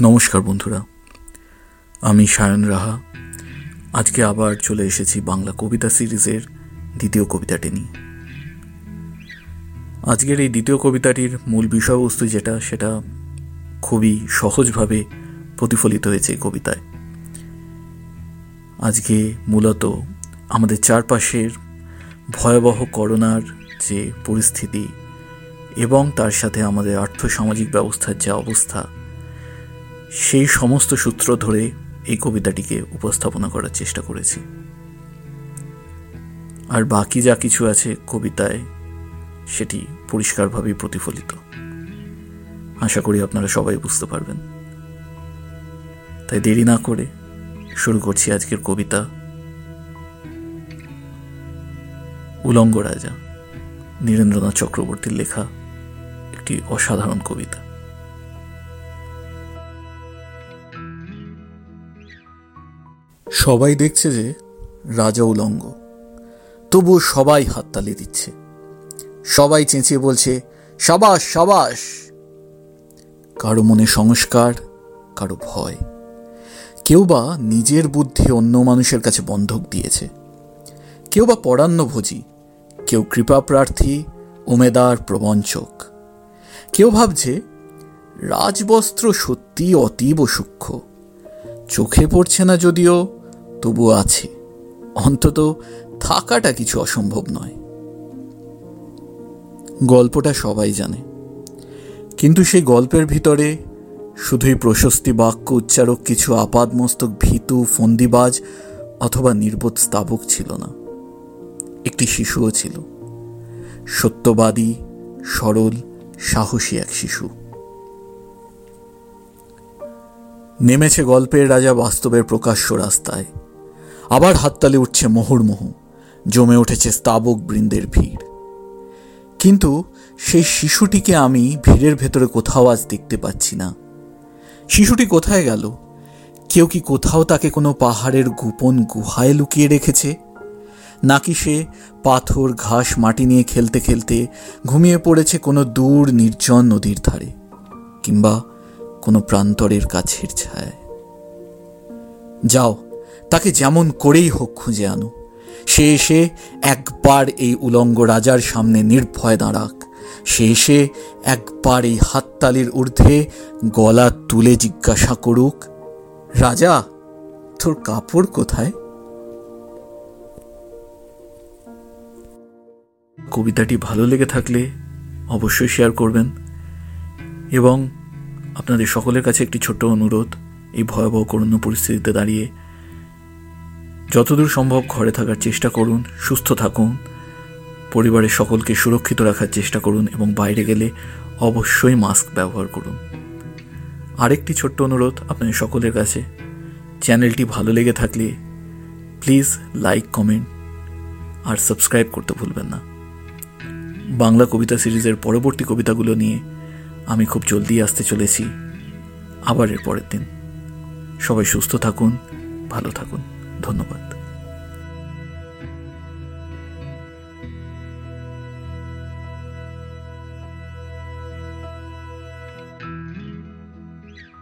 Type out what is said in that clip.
নমস্কার বন্ধুরা, আমি সায়ন রাহা। আজকে আবার চলে এসেছি বাংলা কবিতা সিরিজের দ্বিতীয় কবিতাটি নিয়ে। আজকের এই দ্বিতীয় কবিতাটির মূল বিষয়বস্তু যেটা, সেটা খুবই সহজভাবে প্রতিফলিত হয়েছে কবিতায়। আজকে মূলত আমাদের চারপাশের ভয়াবহ করোনার যে পরিস্থিতি এবং তার সাথে আমাদের আর্থসামাজিক ব্যবস্থার যে অবস্থা সেই সমস্ত সূত্র ধরে এই কবিতাটিকে উপস্থাপনা করার চেষ্টা করেছি। আর বাকি যা কিছু আছে কবিতায়, সেটি পরিষ্কারভাবেই প্রতিফলিত। আশা করি আপনারা সবাই বুঝতে পারবেন। তাই দেরি না করে শুরু করছি আজকের কবিতা। উলঙ্গ রাজা নীরেন্দ্রনাথ চক্রবর্তীর লেখা একটি অসাধারণ কবিতা। সবাই দেখছে যে রাজা উলঙ্গ। তবুও সবাই হাততালি দিচ্ছে। সবাই চেঁচিয়ে বলছে, সাবাস সাবাস! কারও মনে সংস্কার, কারও ভয়। কেউ বা নিজের বুদ্ধি অন্য মানুষের কাছে বন্ধক দিয়েছে। কেউ বা পরান্নভোজী, কেউ কৃপা প্রার্থী, উমেদার প্রবঞ্চক। কেউ ভাবছে, রাজবস্ত্র সত্যি অতীব সূক্ষ্ম। চোখে পড়ছে না যদিও তবু আছে। অন্তত থাকাটা কিছু অসম্ভব নয়। গল্পটা সবাই জানে। কিন্তু সেই গল্পের ভিতরে শুধুই প্রশস্তি বাক্য উচ্চারক কিছু আপাদমস্তক ভীতু, ফন্দিবাজ অথবা নির্বোধ স্তাবক ছিল না। একটি শিশুও ছিল। সত্যবাদী, সরল, সাহসী এক শিশু। নেমেছে গল্পের রাজা বাস্তবের প্রকাশ্য রাস্তায়। আবার হাততালি উঠছে মুহুর্মুহু জমে উঠেছে স্তাবক বৃন্দের ভিড়। কিন্তু সেই শিশুটিকে আমি ভিড়ের ভেতরে কোথাও আজ দেখতে পাচ্ছি না। শিশুটি কোথায় গেল? কেউ কি কোথাও তাকে কোনো পাহাড়ের গোপন গুহায় লুকিয়ে রেখেছে? নাকি সে পাথর, ঘাস, মাটি নিয়ে খেলতে খেলতে ঘুমিয়ে পড়েছে কোনো দূর, নির্জন নদীর ধারে, কিংবা কোনো প্রান্তরের কাছের ছায় যাও তাকে যেমন করেই হোক খুঁজে আনো। সে এসে একবার এই উলঙ্গ রাজার সামনে নির্ভয় দাঁড়াক। সে এসে একবার এই হাততালির ঊর্ধ্বে গলা তুলে জিজ্ঞাসা করুক, রাজা, তোর কাপড় কোথায়? কবিতাটি ভালো লেগে থাকলে অবশ্যই শেয়ার করবেন। এবং আপনাদের সকলের কাছে একটি ছোট্ট অনুরোধ, এই ভয়াবহ করুণ পরিস্থিতিতে দাঁড়িয়ে যতদূর সম্ভব ঘরে থাকার চেষ্টা করুন, সুস্থ থাকুন। পরিবারের সকলকে সুরক্ষিত রাখার চেষ্টা করুন এবং বাইরে গেলে অবশ্যই মাস্ক ব্যবহার করুন। আরেকটি ছোট্ট অনুরোধ আপনাদের সকলের কাছে। চ্যানেলটি ভালো লেগে থাকলে প্লিজ লাইক, কমেন্ট আর সাবস্ক্রাইব করতে ভুলবেন না। বাংলা কবিতা সিরিজের পরবর্তী কবিতাগুলো নিয়ে আমি খুব জলদি আসতে চলেছি। আবার এর পরের দিন। সবাই সুস্থ থাকুন, ভালো থাকুন। tanımayın.